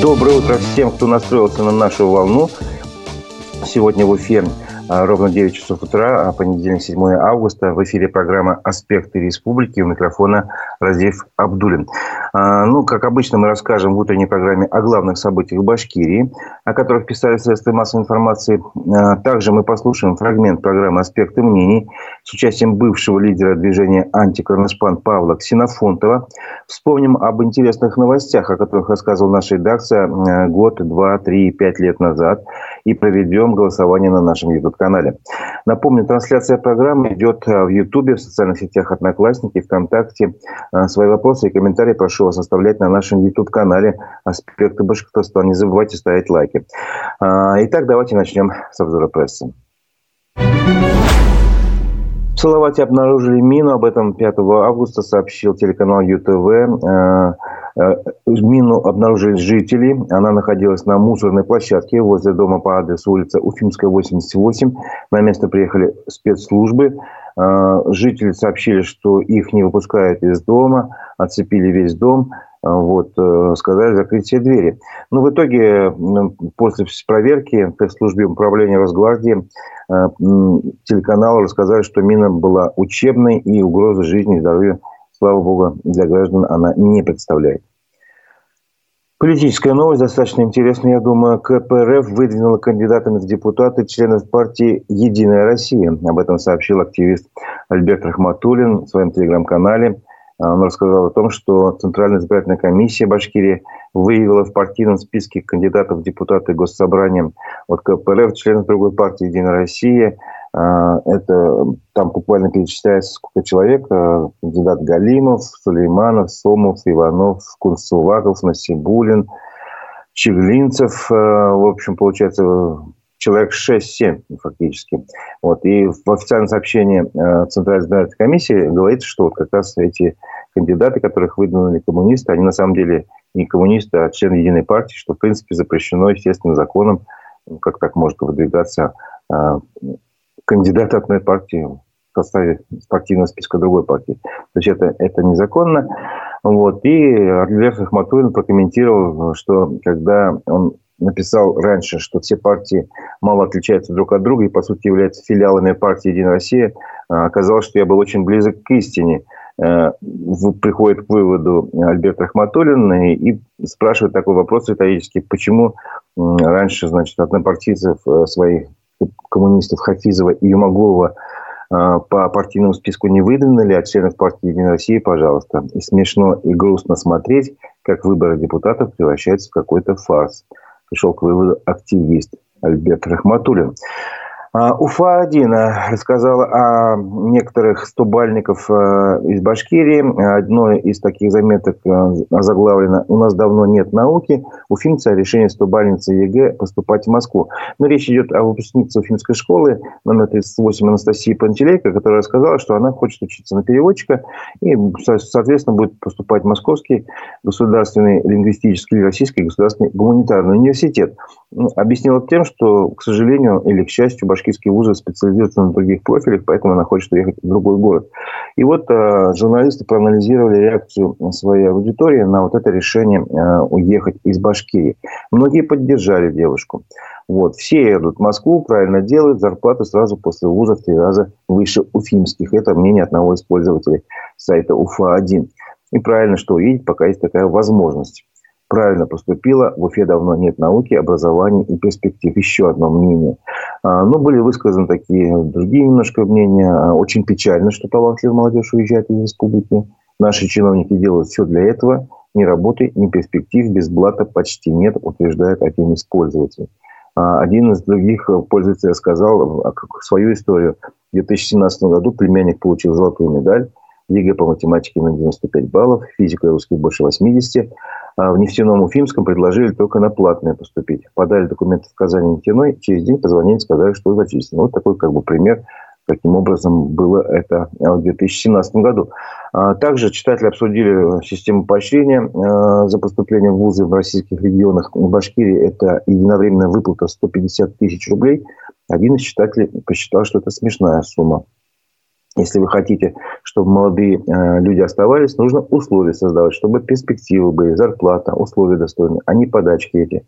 Доброе утро всем, кто настроился на нашу волну. Сегодня в эфире а, ровно 9 часов утра, а понедельник, 7 августа. В эфире программа «Аспекты республики». У микрофона Разив Абдулин. А, ну, как обычно, мы расскажем в утренней программе о главных событиях Башкирии, о которых писали средства массовой информации. А, также мы послушаем фрагмент программы «Аспекты мнений» с участием бывшего лидера движения «Антикорноспан» Павла Ксенофонтова. Вспомним об интересных новостях, о которых рассказывала наша редакция год, два, три, пять лет назад. И проведем голосование на нашем YouTube канале. Напомню, трансляция программы идет в Ютубе, в социальных сетях Одноклассники, ВКонтакте. Свои вопросы и комментарии прошу вас оставлять на нашем YouTube-канале «Аспекты Башкортостана». Не забывайте ставить лайки. Э, итак, давайте начнем с обзора прессы. В Салавате обнаружили мину. Об этом 5 августа сообщил телеканал ЮТВ. Э, мину обнаружили жители. Она находилась на мусорной площадке возле дома по адресу улица Уфимская, 88. На место приехали спецслужбы. Э, жители сообщили, что их не выпускают из дома, оцепили весь дом. Э, вот, сказали закрыть все двери. Но в итоге, после проверки в пресс-службе управления Росгвардии телеканалу рассказали, что мина была учебной и угрозы жизни и здоровью слава богу, для граждан она не представляет. Политическая новость достаточно интересная, я думаю. КПРФ выдвинула кандидатами в депутаты членов партии «Единая Россия». Об этом сообщил активист Альберт Рахматуллин в своем телеграм-канале. Он рассказал о том, что Центральная избирательная комиссия Башкирии выявила в партийном списке кандидатов в депутаты Госсобрания от КПРФ членов другой партии «Единая Россия», это там буквально перечисляется сколько человек. А, кандидат Галимов, Сулейманов, Сомов, Иванов, Курсуваков, Насибулин, Чеглинцев. А, в общем, получается, человек 6-7 фактически. Вот. И в официальном сообщении Центральной избирательной комиссии говорится, что вот как раз эти кандидаты, которых выдвинули коммунисты, они на самом деле не коммунисты, а члены Единой партии, что, в принципе, запрещено, естественно, законом, как так может выдвигаться кандидата одной партии в составе партийного списка другой партии. То есть это, это незаконно. Вот. И Арлер Хахматуллин прокомментировал, что когда он написал раньше, что все партии мало отличаются друг от друга и, по сути, являются филиалами партии «Единая Россия», а, оказалось, что я был очень близок к истине. Э, приходит к выводу Альберт Рахматуллин и спрашивает такой вопрос риторический, почему раньше, значит, однопартийцев э, своих коммунистов Хафизова и Юмагулова а, по партийному списку не выдвинули, а членов партии «Единая Россия», пожалуйста. И смешно и грустно смотреть, как выборы депутатов превращаются в какой-то фарс. Пришел к выводу активист Альберт Рахматуллин. А, Уфа-1 э, рассказала о некоторых стобальников э, из Башкирии. Одно из таких заметок э, заглавлено «У нас давно нет науки. Уфимцы о решении стобалльницы ЕГЭ поступать в Москву». Но речь идет о выпускнице Уфимской школы номер 38 Анастасии Пантелейко, которая рассказала, что она хочет учиться на переводчика и, соответственно, будет поступать в Московский государственный лингвистический или Российский государственный гуманитарный университет. Объяснила тем, что, к сожалению или к счастью, башкирские вузы специализируются на других профилях, поэтому она хочет уехать в другой город. И вот э, журналисты проанализировали реакцию своей аудитории на вот это решение э, уехать из Башкирии. Многие поддержали девушку. Вот. Все едут в Москву, правильно делают, зарплаты сразу после вуза в три раза выше уфимских. Это мнение одного из пользователей сайта УФА-1. И правильно, что увидеть, пока есть такая возможность правильно поступила. В Уфе давно нет науки, образования и перспектив. Еще одно мнение. А, но были высказаны такие другие немножко мнения. А, очень печально, что талантливая молодежь уезжает из республики. Наши чиновники делают все для этого. Ни работы, ни перспектив без блата почти нет, утверждает один из пользователей. А, один из других пользователей сказал свою историю. В 2017 году племянник получил золотую медаль ЕГЭ по математике на 95 баллов, физика и русский больше 80. А в нефтяном Уфимском предложили только на платное поступить. Подали документы в Казани нефтяной, через день позвонили, сказали, что зачислено. Вот такой как бы пример, каким образом было это в 2017 году. А также читатели обсудили систему поощрения а, за поступление в вузы в российских регионах. В Башкирии это единовременная выплата 150 тысяч рублей. Один из читателей посчитал, что это смешная сумма. Если вы хотите, чтобы молодые э, люди оставались, нужно условия создавать, чтобы перспективы были, зарплата, условия достойные, а не подачки эти.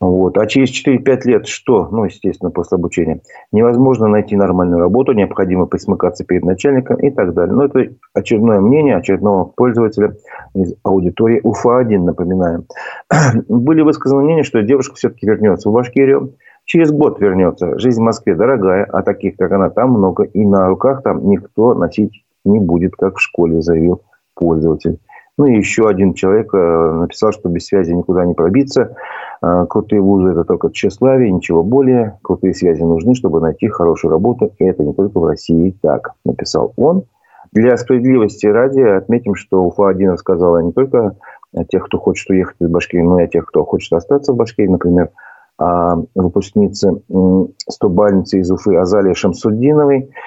Вот. А через 4-5 лет что? Ну, естественно, после обучения. Невозможно найти нормальную работу, необходимо присмыкаться перед начальником и так далее. Но это очередное мнение очередного пользователя из аудитории УФА-1, напоминаем. Были высказаны мнения, что девушка все-таки вернется в Башкирию. Через год вернется. Жизнь в Москве дорогая, а таких, как она, там много. И на руках там никто носить не будет, как в школе заявил пользователь. Ну и еще один человек э, написал, что без связи никуда не пробиться. Э, крутые вузы – это только тщеславие, ничего более. Крутые связи нужны, чтобы найти хорошую работу. И это не только в России так, написал он. Для справедливости ради отметим, что УФА-1 рассказала не только тех, кто хочет уехать из Башкирии, но и о тех, кто хочет остаться в Башкирии. Например, о выпускнице 100-бальницы из Уфы Азалии Шамсуддиновой –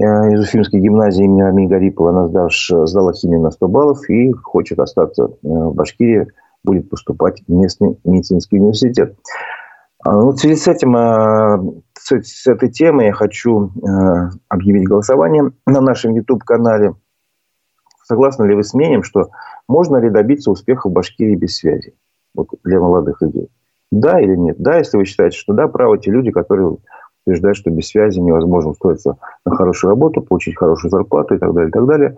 Э, из Уфимской гимназии имени Армии Гарипова. Она сдала химию на 100 баллов и хочет остаться э, в Башкирии, будет поступать в местный медицинский университет. А, ну, в связи с этим, э, с этой темой я хочу объявить голосование на нашем YouTube-канале. Согласны ли вы с мнением, что можно ли добиться успеха в Башкирии без связи? Вот для молодых людей. Да или нет? Да, если вы считаете, что да, правы те люди, которые утверждает, что без связи невозможно устроиться на хорошую работу, получить хорошую зарплату и так далее, и так далее.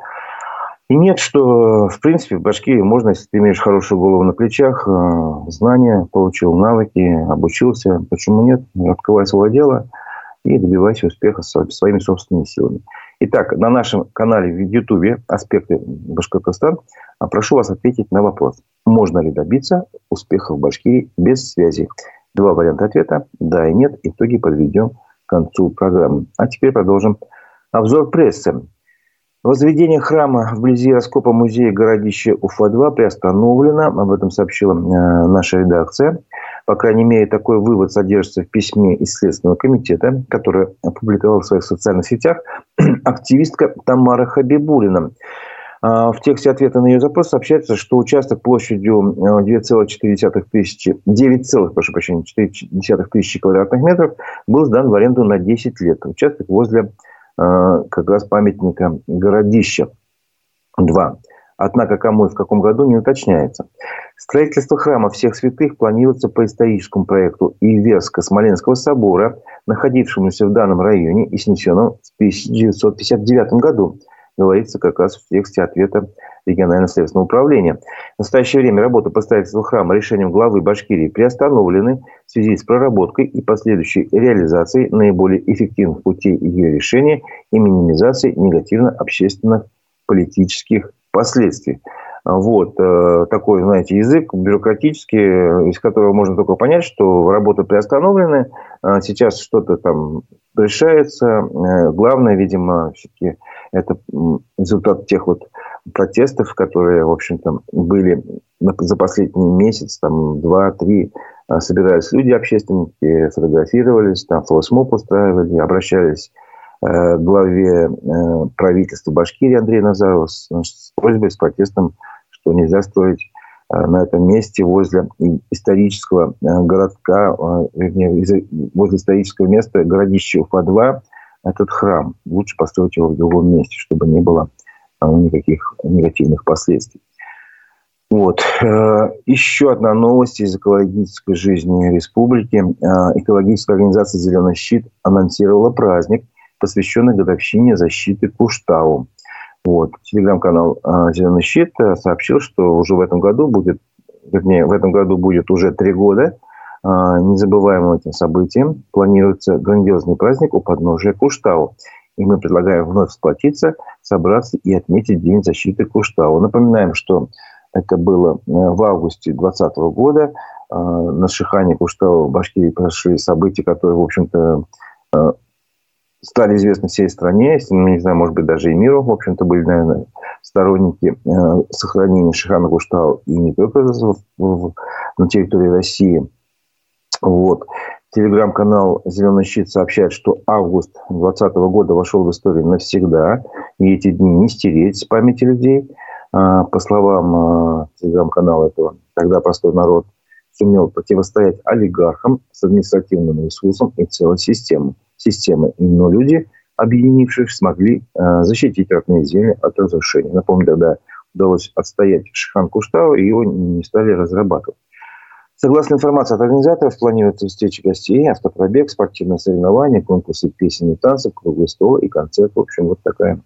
И нет, что, в принципе, в Башкирии можно, если ты имеешь хорошую голову на плечах, э, знания, получил навыки, обучился, почему нет? Открывай свое дело и добивайся успеха своими собственными силами. Итак, на нашем канале в YouTube «Аспекты Башкортостан» прошу вас ответить на вопрос. Можно ли добиться успеха в Башкирии без связи? Два варианта ответа – да и нет. Итоги подведем к концу программы. А теперь продолжим обзор прессы. Возведение храма вблизи раскопа музея городища Уфа-2 приостановлено. Об этом сообщила э, наша редакция. По крайней мере, такой вывод содержится в письме из Следственного комитета, который опубликовал в своих социальных сетях активистка Тамара Хабибулина. А, в тексте ответа на ее запрос сообщается, что участок площадью 2,4 тысячи, 9, прошу прощения, 4 тысячи квадратных метров был сдан в аренду на 10 лет. Участок возле а, как раз памятника городища 2. Однако кому и в каком году не уточняется. Строительство храма всех святых планируется по историческому проекту Иверско-Смоленского собора, находившемуся в данном районе и снесенном в 1959 году – говорится как раз в тексте ответа регионального следственного управления. В настоящее время работа по строительству храма решением главы Башкирии приостановлены в связи с проработкой и последующей реализацией наиболее эффективных путей ее решения и минимизацией негативно-общественных политических последствий. Вот э, такой, знаете, язык бюрократический, из которого можно только понять, что работы приостановлены, а сейчас что-то там решается. Э, главное, видимо, все-таки это результат тех вот протестов, которые, в общем-то, были за последний месяц, там, два-три, собирались люди, общественники, фотографировались, там, флешмоб устраивали, обращались э, к главе э, правительства Башкирии Андрея Назарова с просьбой, с протестом, что нельзя строить э, на этом месте возле исторического городка, вернее, возле исторического места городища Уфа-2, этот храм. Лучше построить его в другом месте, чтобы не было никаких негативных последствий. Вот. Э, еще одна новость из экологической жизни республики. Э, экологическая организация «Зеленый щит» анонсировала праздник, посвященный годовщине защиты Куштау. Вот. Телеграм-канал э, «Зеленый щит» сообщил, что уже в этом году будет, вернее, в этом году будет уже три года – а, незабываемым этим событием планируется грандиозный праздник у подножия Куштау. И мы предлагаем вновь сплотиться, собраться и отметить День защиты Куштау. Напоминаем, что это было э, в августе 2020 года. А, на Шихане Куштау в Башкирии прошли события, которые, в общем-то, э, стали известны всей стране, если, ну, не знаю, может быть, даже и миру, в общем-то, были, наверное, сторонники э, сохранения Шихана Куштау и не только на территории России – вот. Телеграм-канал «Зеленый щит» сообщает, что август 2020 года вошел в историю навсегда. И эти дни не стереть с памяти людей. А, по словам а, телеграм-канала этого, тогда простой народ сумел противостоять олигархам с административным ресурсом и целой системой. Системой. Но люди объединившись, смогли э, защитить родные земли от разрушения. Напомню, тогда удалось отстоять Шихан Куштау, и его не стали разрабатывать. Согласно информации от организаторов, планируется встреча гостей, автопробег, спортивные соревнования, конкурсы песен и танцев, круглый стол и концерт. В общем, вот такая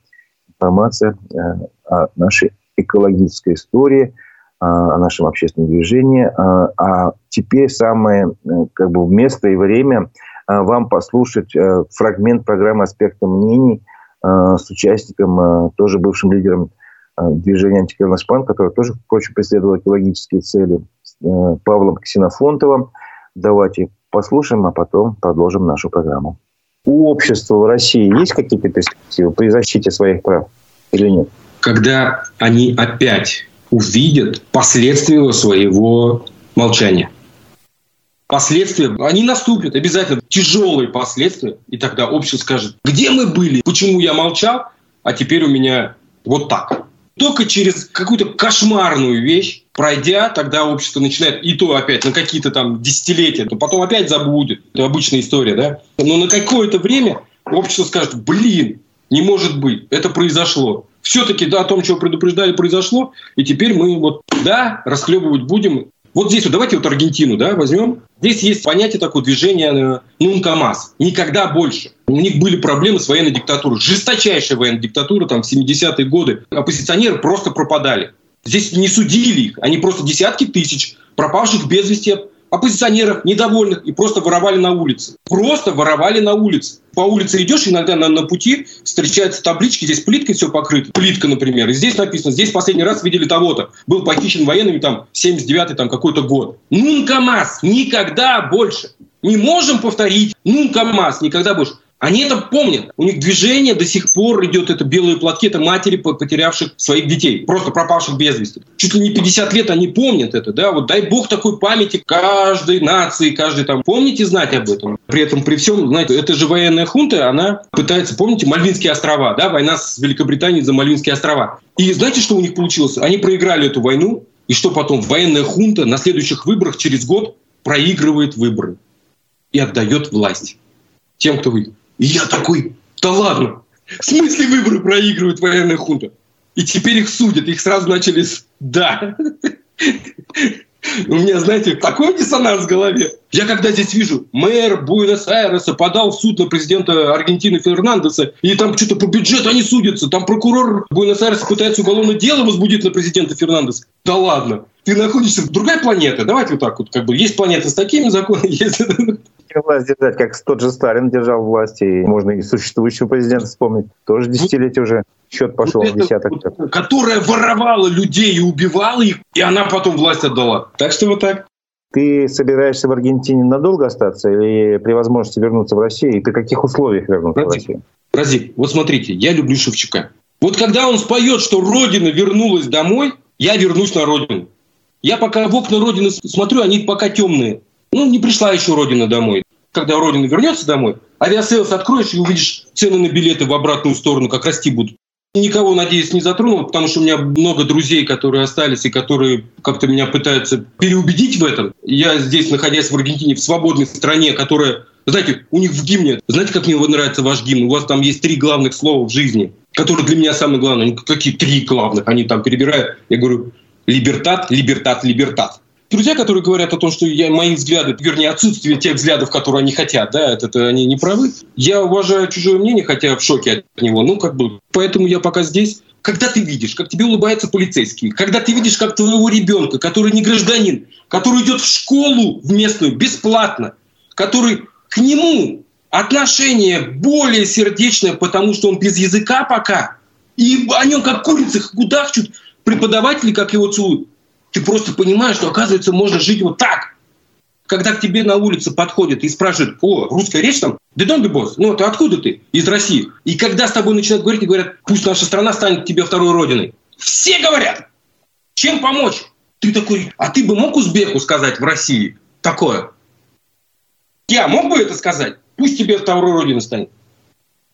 информация э, о нашей экологической истории, о нашем общественном движении. А, а теперь самое э, как бы место и время э, вам послушать фрагмент программы «Аспекты мнений» с участником, тоже бывшим лидером движения «Антикорноспан», который тоже, впрочем, преследовал экологические цели – Э, Павлом Ксенофонтовым. Давайте послушаем, а потом продолжим нашу программу. У общества в России есть какие-то перспективы при защите своих прав или нет? Когда они опять увидят последствия своего молчания. Последствия, они наступят обязательно, тяжелые последствия. И тогда общество скажет, где мы были, почему я молчал, а теперь у меня вот так. Только через какую-то кошмарную вещь, пройдя, тогда общество начинает, и то опять на какие-то там десятилетия, то потом опять забудет. Это обычная история, да? Но на какое-то время общество скажет, блин, не может быть, это произошло. Все-таки да, о том, чего предупреждали, произошло, и теперь мы вот, да, расхлебывать будем, вот здесь вот давайте вот Аргентину да, возьмем. Здесь есть понятие такое движение э, «нункамас». Никогда больше. У них были проблемы с военной диктатурой. Жесточайшая военная диктатура там в 70-е годы. Оппозиционеры просто пропадали. Здесь не судили их. Они просто десятки тысяч пропавших без вести оппозиционеров, недовольных, и просто воровали на улице. Просто воровали на улице. По улице идешь, иногда на, на пути встречаются таблички, здесь плиткой все покрыто. Плитка, например. И здесь написано, здесь последний раз видели того-то. Был похищен военными там 79-й там какой-то год. Нунка МАС, никогда больше. Не можем повторить. Нунка МАС, никогда больше. Они это помнят. У них движение до сих пор идет, это белые платки, это матери, потерявших своих детей, просто пропавших без вести. Чуть ли не 50 лет они помнят это, да, вот дай бог такой памяти каждой нации, каждый там. Помните знать об этом. При этом, при всем, знаете, это же военная хунта, она пытается, помните, Мальвинские острова, да, война с Великобританией за Мальвинские острова. И знаете, что у них получилось? Они проиграли эту войну, и что потом? Военная хунта на следующих выборах через год проигрывает выборы и отдает власть тем, кто выиграл. И я такой, да ладно, в смысле выборы проигрывает военная хунта? И теперь их судят, их сразу начали... Да. У меня, знаете, такой диссонанс в голове. Я когда здесь вижу, мэр Буэнос-Айреса подал в суд на президента Аргентины Фернандеса, и там что-то по бюджету они судятся, там прокурор Буэнос-Айреса пытается уголовное дело возбудить на президента Фернандеса. Да ладно, ты находишься в другой планете. Давайте вот так вот, как бы, есть планета с такими законами, есть власть держать, как тот же Сталин держал власть, и можно и существующего президента вспомнить. Тоже десятилетие уже счет пошел вот в десяток. Вот, которая воровала людей и убивала их, и она потом власть отдала. Так что вот так. Ты собираешься в Аргентине надолго остаться или при возможности вернуться в Россию? И при каких условиях вернуться Разик, в Россию? Разик, вот смотрите, я люблю Шевчука. Вот когда он споет, что Родина вернулась домой, я вернусь на Родину. Я пока в окна Родины смотрю, они пока темные. Ну, не пришла еще Родина домой. Когда Родина вернется домой, Aviasales откроешь и увидишь цены на билеты в обратную сторону, как расти будут. Никого, надеюсь, не затронул, потому что у меня много друзей, которые остались и которые как-то меня пытаются переубедить в этом. Я здесь, находясь в Аргентине, в свободной стране, которая знаете, у них в гимне, знаете, как мне нравится ваш гимн? У вас там есть три главных слова в жизни, которые для меня самые главные. Какие три главных? Они там перебирают. Я говорю, либертат, либертат, либертат друзья, которые говорят о том, что я, мои взгляды, вернее, отсутствие тех взглядов, которые они хотят, да, это, это они не правы. Я уважаю чужое мнение, хотя в шоке от него. Ну, как бы, поэтому я пока здесь. Когда ты видишь, как тебе улыбается полицейский, когда ты видишь, как твоего ребенка, который не гражданин, который идет в школу в местную бесплатно, который к нему отношение более сердечное, потому что он без языка пока, и о нем как курицы кудахчут, преподаватели как его целуют ты просто понимаешь, что, оказывается, можно жить вот так. Когда к тебе на улице подходят и спрашивают, о, русская речь там? Да дон босс, ну ты откуда ты? Из России. И когда с тобой начинают говорить и говорят, пусть наша страна станет тебе второй родиной. Все говорят, чем помочь? Ты такой, а ты бы мог узбеку сказать в России такое? Я мог бы это сказать? Пусть тебе второй родиной станет.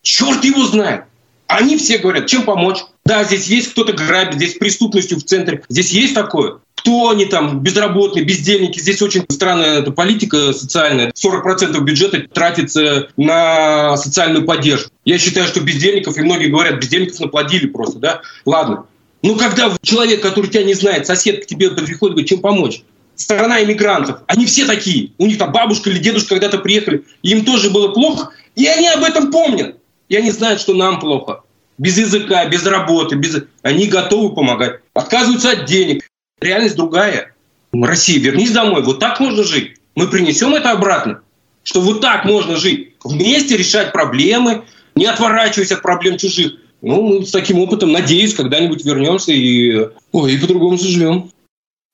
Черт его знает. Они все говорят, чем помочь? Да, здесь есть кто-то грабит, здесь преступностью в центре. Здесь есть такое. Кто они там, безработные, бездельники. Здесь очень странная эта политика социальная. 40% бюджета тратится на социальную поддержку. Я считаю, что бездельников, и многие говорят, бездельников наплодили просто, да? Ладно. Ну, когда человек, который тебя не знает, сосед к тебе приходит, говорит, чем помочь? Страна иммигрантов. Они все такие. У них там бабушка или дедушка когда-то приехали. Им тоже было плохо. И они об этом помнят. И они знают, что нам плохо. Без языка, без работы. Без... Они готовы помогать. Отказываются от денег реальность другая. Россия, вернись домой. Вот так можно жить. Мы принесем это обратно. Что вот так можно жить. Вместе решать проблемы, не отворачиваясь от проблем чужих. Ну, с таким опытом, надеюсь, когда-нибудь вернемся и, ой, и по-другому заживем.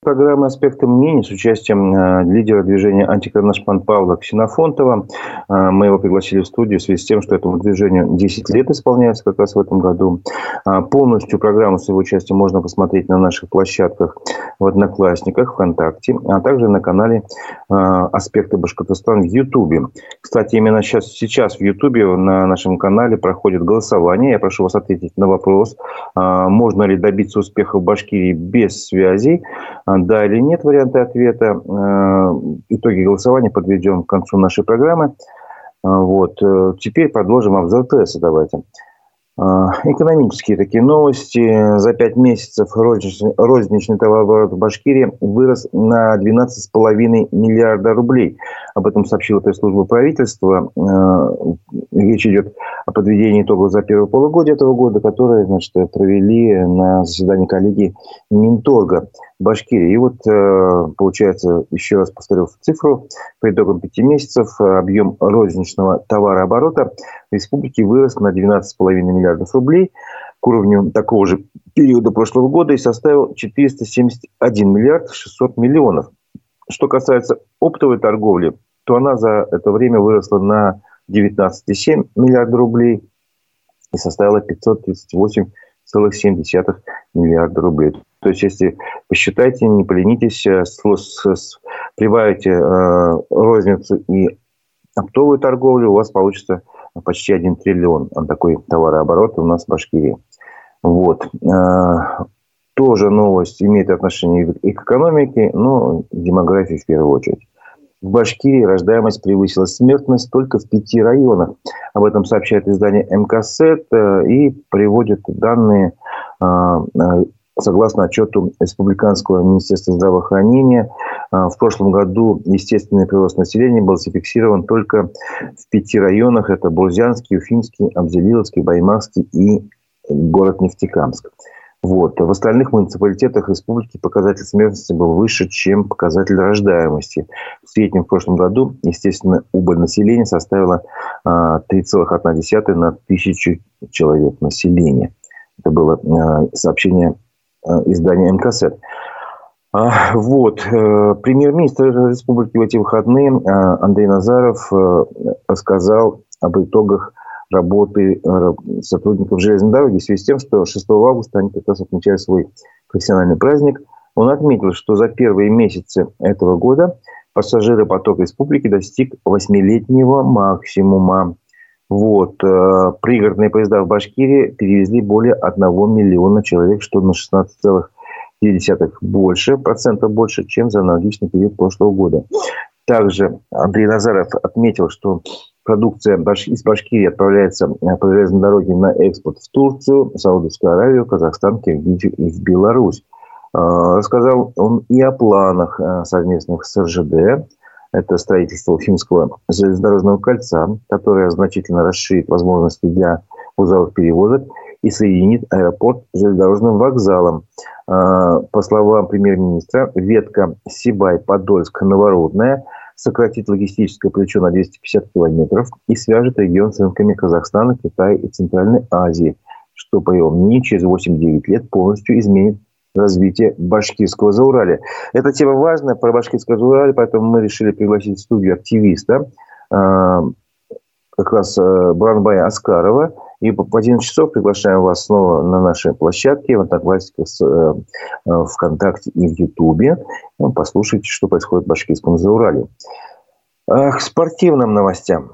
Программа «Аспекты мнений» с участием э, лидера движения «Антикронашпан» Павла Ксенофонтова. Э, мы его пригласили в студию в связи с тем, что этому движению 10 лет исполняется как раз в этом году. Э, полностью программу с его участием можно посмотреть на наших площадках в Одноклассниках, ВКонтакте, а также на канале «Аспекты Башкортостана» в Ютубе. Кстати, именно сейчас, сейчас в Ютубе на нашем канале проходит голосование. Я прошу вас ответить на вопрос, можно ли добиться успеха в Башкирии без связей. А, да или нет варианты ответа. Э, итоги голосования подведем к концу нашей программы. А, вот. Э, теперь продолжим обзор прессы. Давайте. А, экономические такие новости. За пять месяцев розничный, товарооборот в Башкирии вырос на 12,5 миллиарда рублей. Об этом сообщила пресс-служба правительства. А, речь идет о подведении итогов за первое полугодие этого года, которые значит, провели на заседании коллегии Минторга Башкирии. И вот, э, получается, еще раз повторю цифру, по итогам пяти месяцев объем розничного товарооборота в республике вырос на 12,5 миллиардов рублей к уровню такого же периода прошлого года и составил 471 миллиард 600 миллионов. Что касается оптовой торговли, то она за это время выросла на 19,7 миллиарда рублей и составила 538,7 миллиарда рублей. То есть, если посчитайте, не поленитесь, э, прибавите э, розницу и оптовую торговлю, у вас получится почти 1 триллион. Он такой товарооборот у нас в Башкирии. Вот. Э, тоже новость имеет отношение и к экономике, но демографии в первую очередь. В Башкирии рождаемость превысила смертность только в пяти районах. Об этом сообщает издание МКСЭТ э, и приводит данные э, согласно отчету Республиканского министерства здравоохранения, в прошлом году естественный прирост населения был зафиксирован только в пяти районах. Это Бурзянский, Уфимский, Абзелиловский, Баймакский и город Нефтекамск. Вот. В остальных муниципалитетах республики показатель смертности был выше, чем показатель рождаемости. В среднем в прошлом году, естественно, убыль населения составила 3,1 на тысячу человек населения. Это было сообщение издания МКСЭТ. А, вот. Э, премьер-министр республики в эти выходные Андрей Назаров э, рассказал об итогах работы э, сотрудников железной дороги в связи с тем, что 6 августа они как раз отмечали свой профессиональный праздник. Он отметил, что за первые месяцы этого года пассажиропоток республики достиг восьмилетнего максимума. Вот. Э, пригородные поезда в Башкирии перевезли более 1 миллиона человек, что на 16,2 больше, процентов больше, чем за аналогичный период прошлого года. Также Андрей Назаров отметил, что продукция из Башкирии отправляется э, по железной дороге на экспорт в Турцию, Саудовскую Аравию, Казахстан, Киргизию и в Беларусь. А, рассказал он и о планах э, совместных с РЖД. Это строительство Уфимского железнодорожного кольца, которое значительно расширит возможности для узловых перевозок и соединит аэропорт с железнодорожным вокзалом. А, по словам премьер-министра, ветка Сибай-Подольск-Новородная – сократит логистическое плечо на 250 километров и свяжет регион с рынками Казахстана, Китая и Центральной Азии, что, по его мнению, через 8-9 лет полностью изменит развитие башкирского Зауралия. Эта тема важная про башкирское Зауралие, поэтому мы решили пригласить в студию активиста, а, как раз а, Бранбая Аскарова, и в 11 часов приглашаем вас снова на нашей площадке в Одноклассниках, э, э, ВКонтакте и в Ютубе. Ну, послушайте, что происходит в Башкирском Заурале. К спортивным новостям.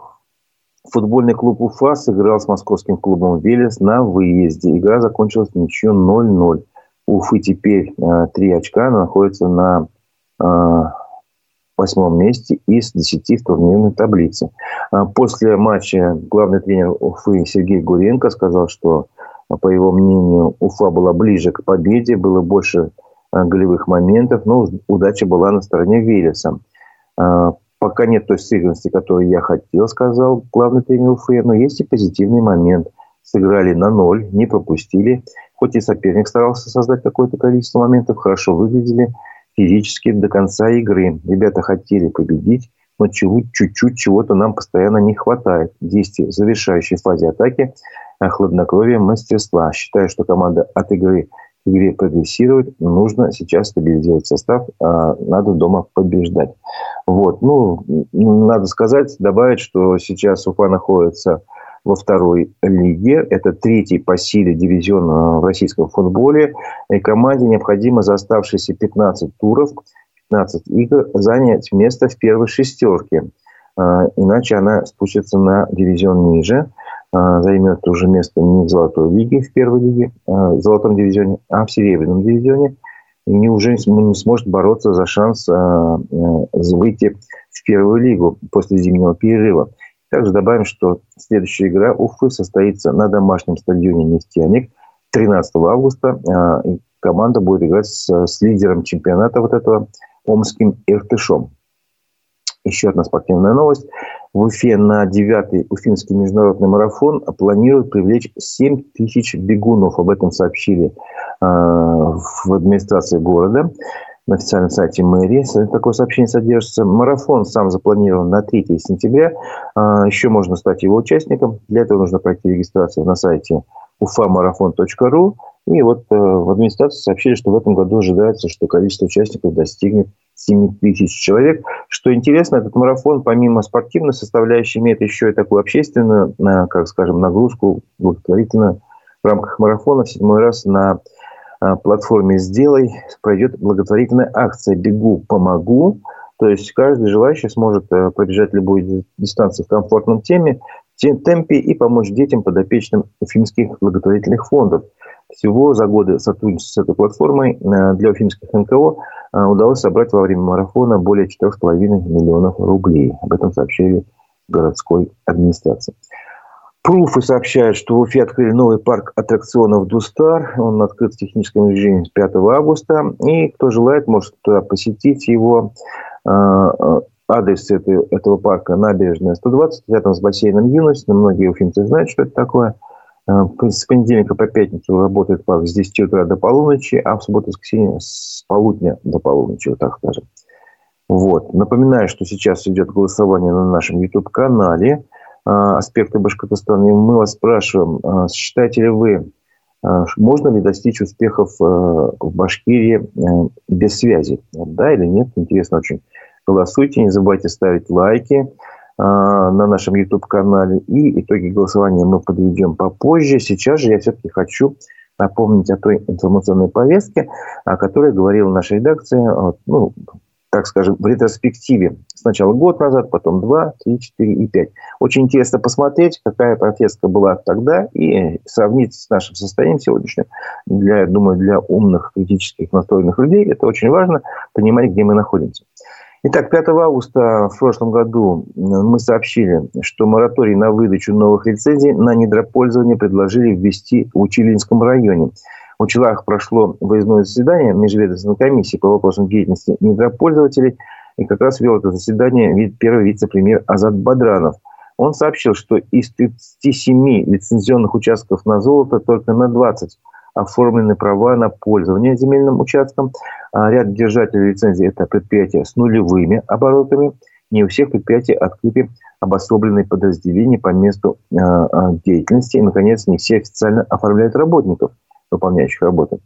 Футбольный клуб Уфа сыграл с московским клубом «Велес» на выезде. Игра закончилась ничью 0-0. Уфы теперь три очка, но находится на восьмом месте из десяти в турнирной таблице. После матча главный тренер Уфы Сергей Гуренко сказал, что, по его мнению, Уфа была ближе к победе, было больше голевых моментов, но удача была на стороне Велеса. Пока нет той сыгранности, которую я хотел, сказал главный тренер Уфы, но есть и позитивный момент. Сыграли на ноль, не пропустили. Хоть и соперник старался создать какое-то количество моментов, хорошо выглядели физически до конца игры. Ребята хотели победить, но чуть-чуть чего-то нам постоянно не хватает. Действие в завершающей фазе атаки, хладнокровие, мастерства. Считаю, что команда от игры к игре прогрессирует. Нужно сейчас стабилизировать состав, а надо дома побеждать. Вот. Ну, надо сказать, добавить, что сейчас Уфа находится во второй лиге. Это третий по силе дивизион э, в российском футболе. И команде необходимо за оставшиеся 15 туров, 15 игр занять место в первой шестерке. Э, иначе она спустится на дивизион ниже. Э, займет уже место не в золотой лиге, в первой лиге, в золотом дивизионе, а в серебряном дивизионе и уже не сможет бороться за шанс а, а, выйти в первую лигу после зимнего перерыва. Также добавим, что следующая игра Уфы состоится на домашнем стадионе «Нефтяник» 13 августа. А, команда будет играть с, с лидером чемпионата вот этого Омским Иртышом. Еще одна спортивная новость. В Уфе на 9-й Уфимский международный марафон планируют привлечь 7 тысяч бегунов. Об этом сообщили э, в администрации города на официальном сайте мэрии. Такое сообщение содержится. Марафон сам запланирован на 3 сентября. Э, еще можно стать его участником. Для этого нужно пройти регистрацию на сайте ufamarathon.ru. И вот э, в администрации сообщили, что в этом году ожидается, что количество участников достигнет 7 тысяч человек. Что интересно, этот марафон, помимо спортивной составляющей, имеет еще и такую общественную, э, как скажем, нагрузку благотворительную. В рамках марафона в седьмой раз на платформе «Сделай» пройдет благотворительная акция «Бегу, помогу». То есть каждый желающий сможет пробежать любую дистанцию в комфортном теме, темпе и помочь детям подопечным уфимских благотворительных фондов. Всего за годы сотрудничества с этой платформой э, для уфимских НКО э, удалось собрать во время марафона более 4,5 миллионов рублей. Об этом сообщили городской администрации. Пруфы сообщают, что в Уфе открыли новый парк аттракционов «Дустар». Он открыт в техническом режиме с 5 августа. И кто желает, может туда посетить его. Э, адрес этого, парка – набережная 120, рядом с бассейном «Юность». Многие уфимцы знают, что это такое – Э, с понедельника по пятницу работает парк с 10 утра до полуночи, а в субботу и воскресенье с полудня до полуночи, вот так скажем. Вот. Напоминаю, что сейчас идет голосование на нашем YouTube-канале э, «Аспекты Башкортостана». И мы вас спрашиваем, э, считаете ли вы, можно ли достичь успехов в Башкирии без связи? Да или нет? Интересно очень. Голосуйте, не забывайте ставить лайки. На нашем YouTube-канале. И итоги голосования мы подведем попозже. Сейчас же я все-таки хочу напомнить о той информационной повестке, о которой говорила наша редакция, ну, так скажем, в ретроспективе. Сначала год назад, потом два, три, четыре и пять. Очень интересно посмотреть, какая повестка была тогда и сравнить с нашим состоянием сегодняшним. Для, думаю, для умных, критических настроенных людей это очень важно понимать, где мы находимся. Итак, 5 августа в прошлом году мы сообщили, что мораторий на выдачу новых лицензий на недропользование предложили ввести в Училинском районе. В прошло выездное заседание Межведомственной комиссии по вопросам деятельности недропользователей. И как раз вел это заседание первый вице-премьер Азат Бадранов. Он сообщил, что из 37 лицензионных участков на золото только на 20 оформлены права на пользование земельным участком. А ряд держателей лицензии – это предприятия с нулевыми оборотами. Не у всех предприятий открыты обособленные подразделения по месту э, деятельности. И, наконец, не все официально оформляют работников, выполняющих работы.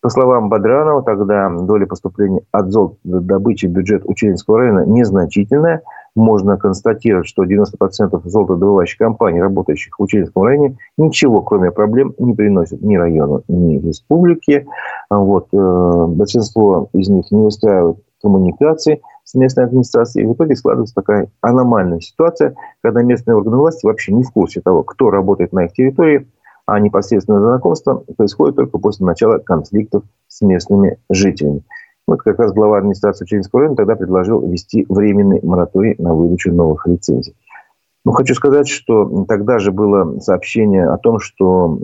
По словам Бадранова, тогда доля поступления от золота добычи в бюджет Училинского района незначительная – можно констатировать, что 90% золотодобывающих компаний, работающих в Учительском районе, ничего, кроме проблем, не приносят ни району, ни республике. Вот, э, большинство из них не устраивают коммуникации с местной администрацией. И в итоге складывается такая аномальная ситуация, когда местные органы власти вообще не в курсе того, кто работает на их территории, а непосредственное знакомство происходит только после начала конфликтов с местными жителями. Вот как раз глава администрации Челябинского района тогда предложил ввести временный мораторий на выдачу новых лицензий. Ну, хочу сказать, что тогда же было сообщение о том, что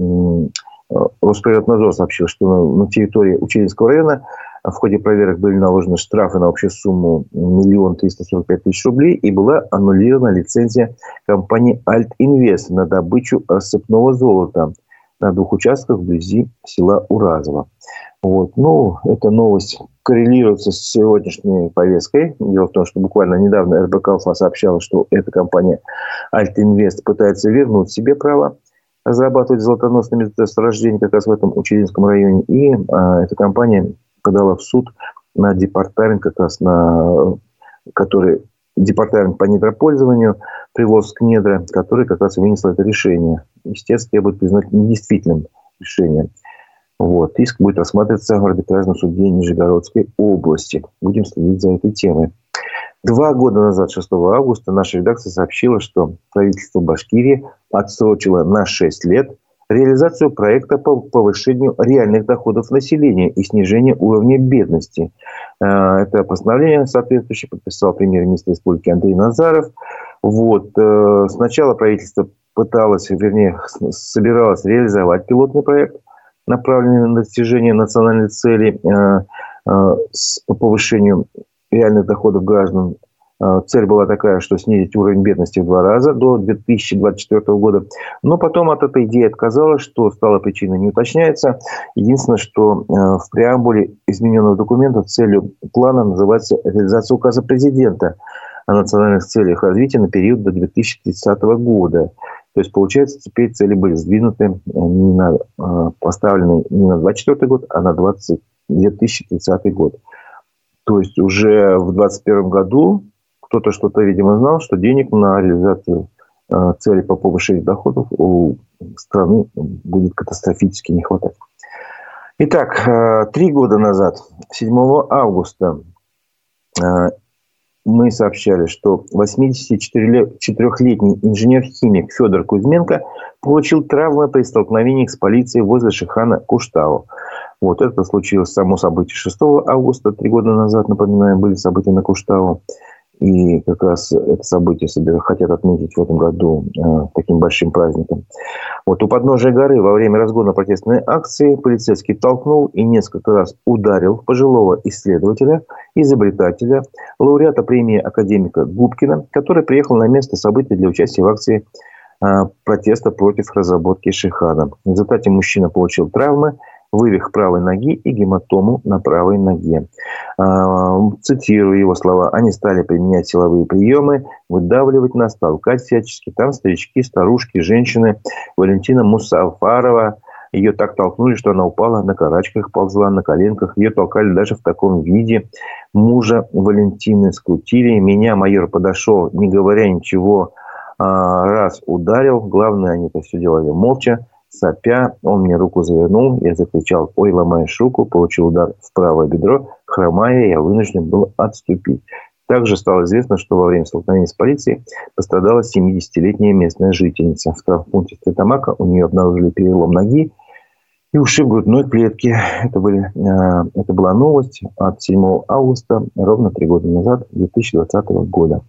Росприроднадзор сообщил, что на территории Училинского района в ходе проверок были наложены штрафы на общую сумму миллион триста сорок пять тысяч рублей и была аннулирована лицензия компании Альт Инвест на добычу рассыпного золота на двух участках вблизи села Уразово. Вот. Ну, эта новость коррелируется с сегодняшней повесткой. Дело в том, что буквально недавно РБК Алфа сообщала, что эта компания Альт Инвест пытается вернуть себе право разрабатывать золотоносные месторождения как раз в этом Учелинском районе. И а, эта компания подала в суд на департамент, как раз на который департамент по недропользованию, Приволжск недра, который как раз вынес это решение. Естественно, требует признать недействительным решением. Вот. Иск будет рассматриваться в арбитражном суде Нижегородской области. Будем следить за этой темой. Два года назад, 6 августа, наша редакция сообщила, что правительство Башкирии отсрочило на 6 лет реализацию проекта по повышению реальных доходов населения и снижению уровня бедности. Э, это постановление соответствующее подписал премьер-министр республики Андрей Назаров. Вот. Э, сначала правительство пыталось, вернее, собиралось реализовать пилотный проект, направленный на достижение национальной цели э, по повышению реальных доходов граждан. А, цель была такая, что снизить уровень бедности в два раза до 2024 года. Но потом от этой идеи отказалась, что стало причиной не уточняется. Единственное, что а, в преамбуле измененного документа целью плана называется реализация указа президента о национальных целях развития на период до 2030 года. То есть, получается, теперь цели были сдвинуты э, не на, поставлены не на 2024 год, а на 20, 2030 год. То есть уже в 2021 году кто-то что-то, видимо, знал, что денег на реализацию э, цели по повышению доходов у страны будет катастрофически не хватать. Итак, э, три года назад, 7 августа, э, мы сообщали, что 84-летний инженер-химик Федор Кузьменко получил травмы при столкновении с полицией возле Шихана Куштау. Вот это случилось само событие 6 августа, три года назад, напоминаю, были события на Куштау. И как раз это событие себе хотят отметить в этом году э, таким большим праздником. Вот у подножия горы во время разгона протестной акции полицейский толкнул и несколько раз ударил пожилого исследователя, изобретателя, лауреата премии академика Губкина, который приехал на место события для участия в акции э, протеста против разработки Шихана. В результате мужчина получил травмы, вывих правой ноги и гематому на правой ноге. А, цитирую его слова. Они стали применять силовые приемы, выдавливать нас, толкать всячески. Там старички, старушки, женщины. Валентина Мусафарова, ее так толкнули, что она упала на карачках, ползла на коленках. Ее толкали даже в таком виде. Мужа Валентины скрутили. Меня майор подошел, не говоря ничего, а, раз ударил. Главное, они это все делали молча. Сопя, он мне руку завернул, я закричал, ой, ломаешь руку, получил удар в правое бедро, хромая, я вынужден был отступить. Также стало известно, что во время столкновения с полицией пострадала 70-летняя местная жительница. В травмпункте Стетамака у нее обнаружили перелом ноги и ушиб грудной клетки. Это, были, э, это была новость от 7 августа, ровно три года назад, 2020 года.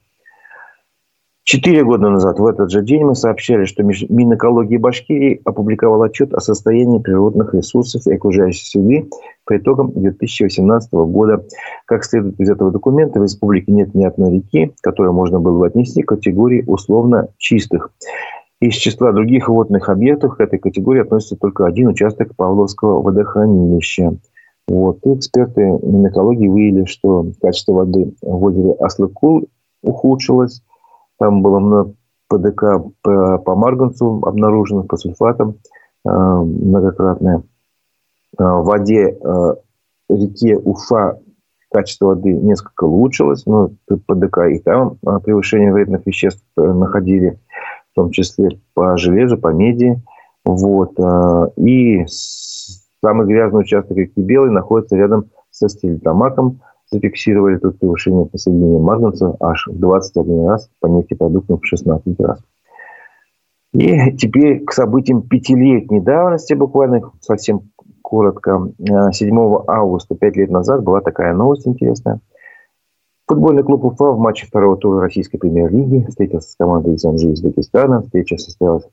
Четыре года назад в этот же день мы сообщали, что Минэкологии Башкирии опубликовал отчет о состоянии природных ресурсов и окружающей среды по итогам 2018 года. Как следует из этого документа, в республике нет ни одной реки, которую можно было бы отнести к категории условно чистых. Из числа других водных объектов к этой категории относится только один участок Павловского водохранилища. Вот. И эксперты Минэкологии выявили, что качество воды в озере Аслыкул ухудшилось, там было много ПДК по, по марганцу обнаружено, по сульфатам э, многократное. Э, в воде э, реке Уфа качество воды несколько улучшилось, но ПДК и там э, превышение вредных веществ э, находили, в том числе по железу, по меди. Вот. И самый грязный участок реки Белый находится рядом со стилитомаком, зафиксировали тут повышение присоединения марганца аж в 21 раз, по нефтепродуктам в 16 раз. И теперь к событиям пятилетней давности, буквально совсем коротко. 7 августа, пять лет назад, была такая новость интересная. Футбольный клуб Уфа в матче второго тура российской премьер-лиги встретился с командой из Анжи из Дагестана. Встреча состоялась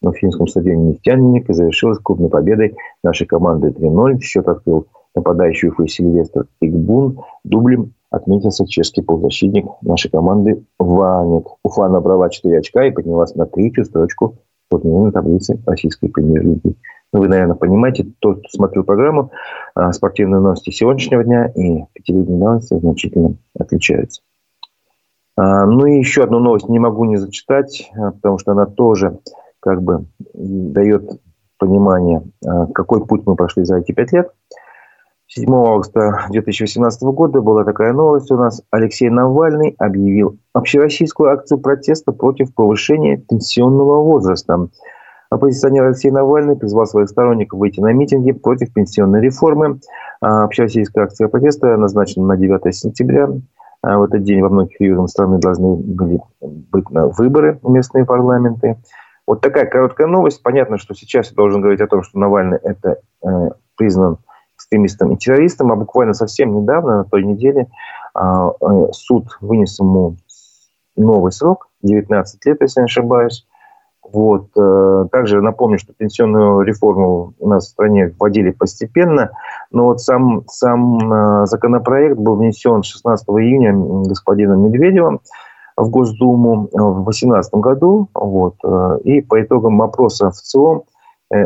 на финском стадионе «Нефтяник» и завершилась крупной победой нашей команды 3-0. Счет открыл нападающий Уфы Сильвестр Игбун. Дублем отметился чешский полузащитник нашей команды Ванек. Уфа набрала 4 очка и поднялась на третью строчку турнирной таблицы российской премьер-лиги. Ну, вы, наверное, понимаете, тот, кто смотрел программу, а, спортивные новости сегодняшнего дня и пятилетние новости значительно отличаются. А, ну и еще одну новость не могу не зачитать, а, потому что она тоже как бы дает понимание, какой путь мы прошли за эти пять лет. 7 августа 2018 года была такая новость у нас. Алексей Навальный объявил общероссийскую акцию протеста против повышения пенсионного возраста. Оппозиционер Алексей Навальный призвал своих сторонников выйти на митинги против пенсионной реформы. А, общероссийская акция протеста назначена на 9 сентября. А, в этот день во многих регионах страны должны были быть выборы в местные парламенты. Вот такая короткая новость. Понятно, что сейчас я должен говорить о том, что Навальный это э, признан экстремистом и террористом, а буквально совсем недавно, на той неделе, а, э, суд вынес ему новый срок, 19 лет, если не ошибаюсь, вот. Э, также напомню, что пенсионную реформу у нас в стране вводили постепенно, но вот сам, сам э, законопроект был внесен 16 июня господином Медведевым в Госдуму в 2018 году. Вот. И по итогам опроса в ЦИОМ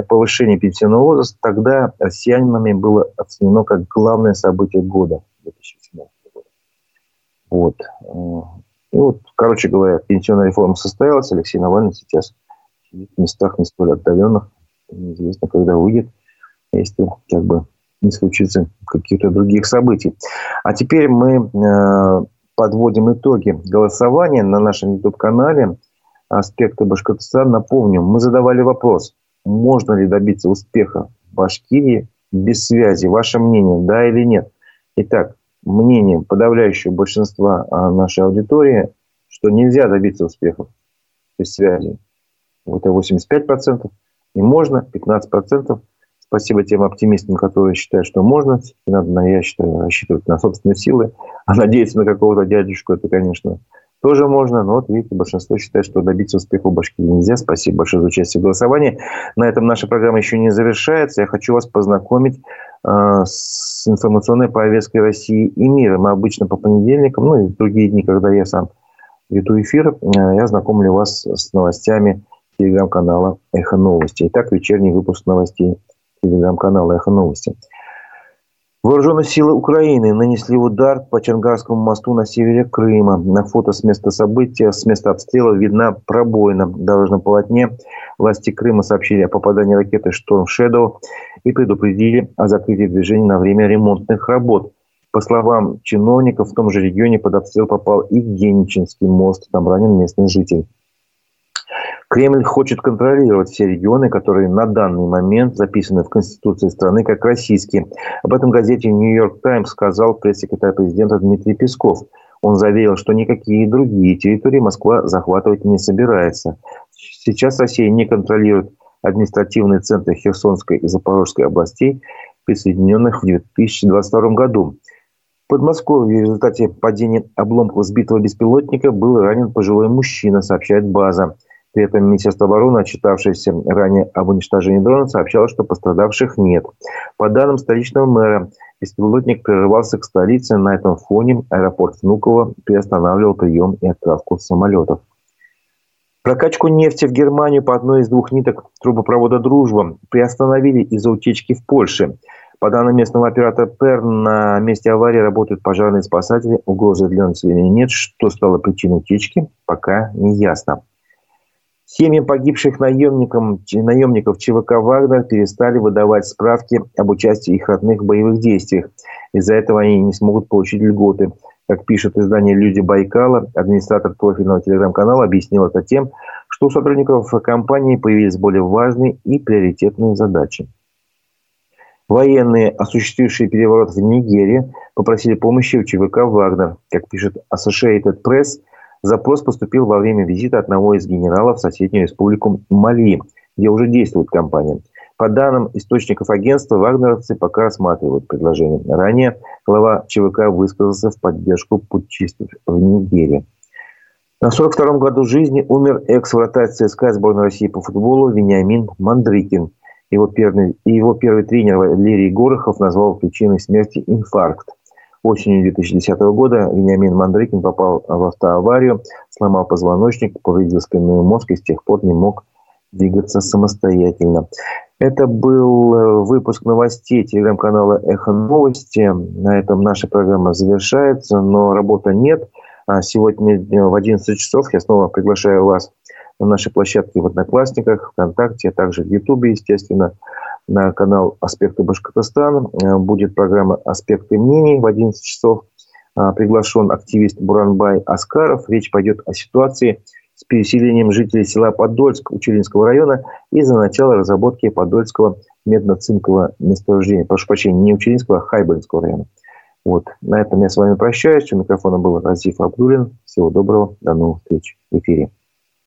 повышение пенсионного возраста тогда россиянами было оценено как главное событие года 2017 года. Вот. И вот, короче говоря, пенсионная реформа состоялась. Алексей Навальный сейчас в местах не столь отдаленных. Неизвестно, когда выйдет, если как бы не случится каких-то других событий. А теперь мы э, подводим итоги голосования на нашем YouTube-канале «Аспекты Башкортостана». Напомню, мы задавали вопрос, можно ли добиться успеха в Башкирии без связи. Ваше мнение, да или нет? Итак, мнение подавляющего большинства а, нашей аудитории, что нельзя добиться успехов без связи это 85%, и можно 15%. Спасибо тем оптимистам, которые считают, что можно. И надо, я считаю, рассчитывать на собственные силы. А надеяться на какого-то дядюшку, это, конечно, тоже можно. Но вот видите, большинство считает, что добиться успеха в Башкирии нельзя. Спасибо большое за участие в голосовании. На этом наша программа еще не завершается. Я хочу вас познакомить э, с информационной повесткой России и мира. Мы обычно по понедельникам, ну и в другие дни, когда я сам веду эфир, э, я знакомлю вас с новостями телеграм-канала «Эхо новости». Итак, вечерний выпуск новостей телеграм-канала «Эхо новости». Вооруженные силы Украины нанесли удар по Чангарскому мосту на севере Крыма. На фото с места события, с места обстрела видна пробоина в дорожном полотне. Власти Крыма сообщили о попадании ракеты «Шторм Шэдоу» и предупредили о закрытии движения на время ремонтных работ. По словам чиновников, в том же регионе под обстрел попал и Геничинский мост. Там ранен местный житель. Кремль хочет контролировать все регионы, которые на данный момент записаны в Конституции страны как российские. Об этом газете «Нью-Йорк Таймс» сказал пресс-секретарь президента Дмитрий Песков. Он заверил, что никакие другие территории Москва захватывать не собирается. Сейчас Россия не контролирует административные центры Херсонской и Запорожской областей, присоединенных в 2022 году. В Подмосковье в результате падения обломков сбитого беспилотника был ранен пожилой мужчина, сообщает база. При этом Министерство обороны, отчитавшееся ранее об уничтожении дрона, сообщало, что пострадавших нет. По данным столичного мэра, беспилотник прорывался к столице. На этом фоне аэропорт Внуково приостанавливал прием и отправку самолетов. Прокачку нефти в Германию по одной из двух ниток трубопровода «Дружба» приостановили из-за утечки в Польше. По данным местного оператора ПЕР, на месте аварии работают пожарные спасатели. Угрозы для населения нет. Что стало причиной утечки, пока не ясно. Семьям погибших наемников, наемников ЧВК «Вагнер» перестали выдавать справки об участии их родных в боевых действиях. Из-за этого они не смогут получить льготы. Как пишет издание «Люди Байкала», администратор профильного телеграм-канала объяснил это тем, что у сотрудников компании появились более важные и приоритетные задачи. Военные, осуществившие переворот в Нигерии, попросили помощи у ЧВК «Вагнер». Как пишет Associated Press – Запрос поступил во время визита одного из генералов в соседнюю республику Мали, где уже действует компания. По данным источников агентства, вагнеровцы пока рассматривают предложение. Ранее глава ЧВК высказался в поддержку путчистов в Нигерии. На 42-м году жизни умер экс-вратарь ЦСКА сборной России по футболу Вениамин Мандрыкин. Его первый, его первый тренер Валерий Горохов назвал причиной смерти инфаркт. Осенью 2010 года Вениамин Мандрыкин попал в автоаварию, сломал позвоночник, повредил спинной мозг и с тех пор не мог двигаться самостоятельно. Это был э, выпуск новостей телеграм-канала «Эхо новости». На этом наша программа завершается, но работы нет. А сегодня в 11 часов я снова приглашаю вас на нашей площадке в Одноклассниках, ВКонтакте, а также в Ютубе, естественно, на канал «Аспекты Башкортостана». Э, будет программа «Аспекты мнений» в 11 часов. А, приглашен активист Буранбай Аскаров. Речь пойдет о ситуации с переселением жителей села Подольск Учелинского района из-за начала разработки Подольского медно-цинкового месторождения. Прошу прощения, не Учелинского, а Хайбельского района. Вот. На этом я с вами прощаюсь. У микрофона был Разиф Абдулин. Всего доброго. До новых встреч в эфире.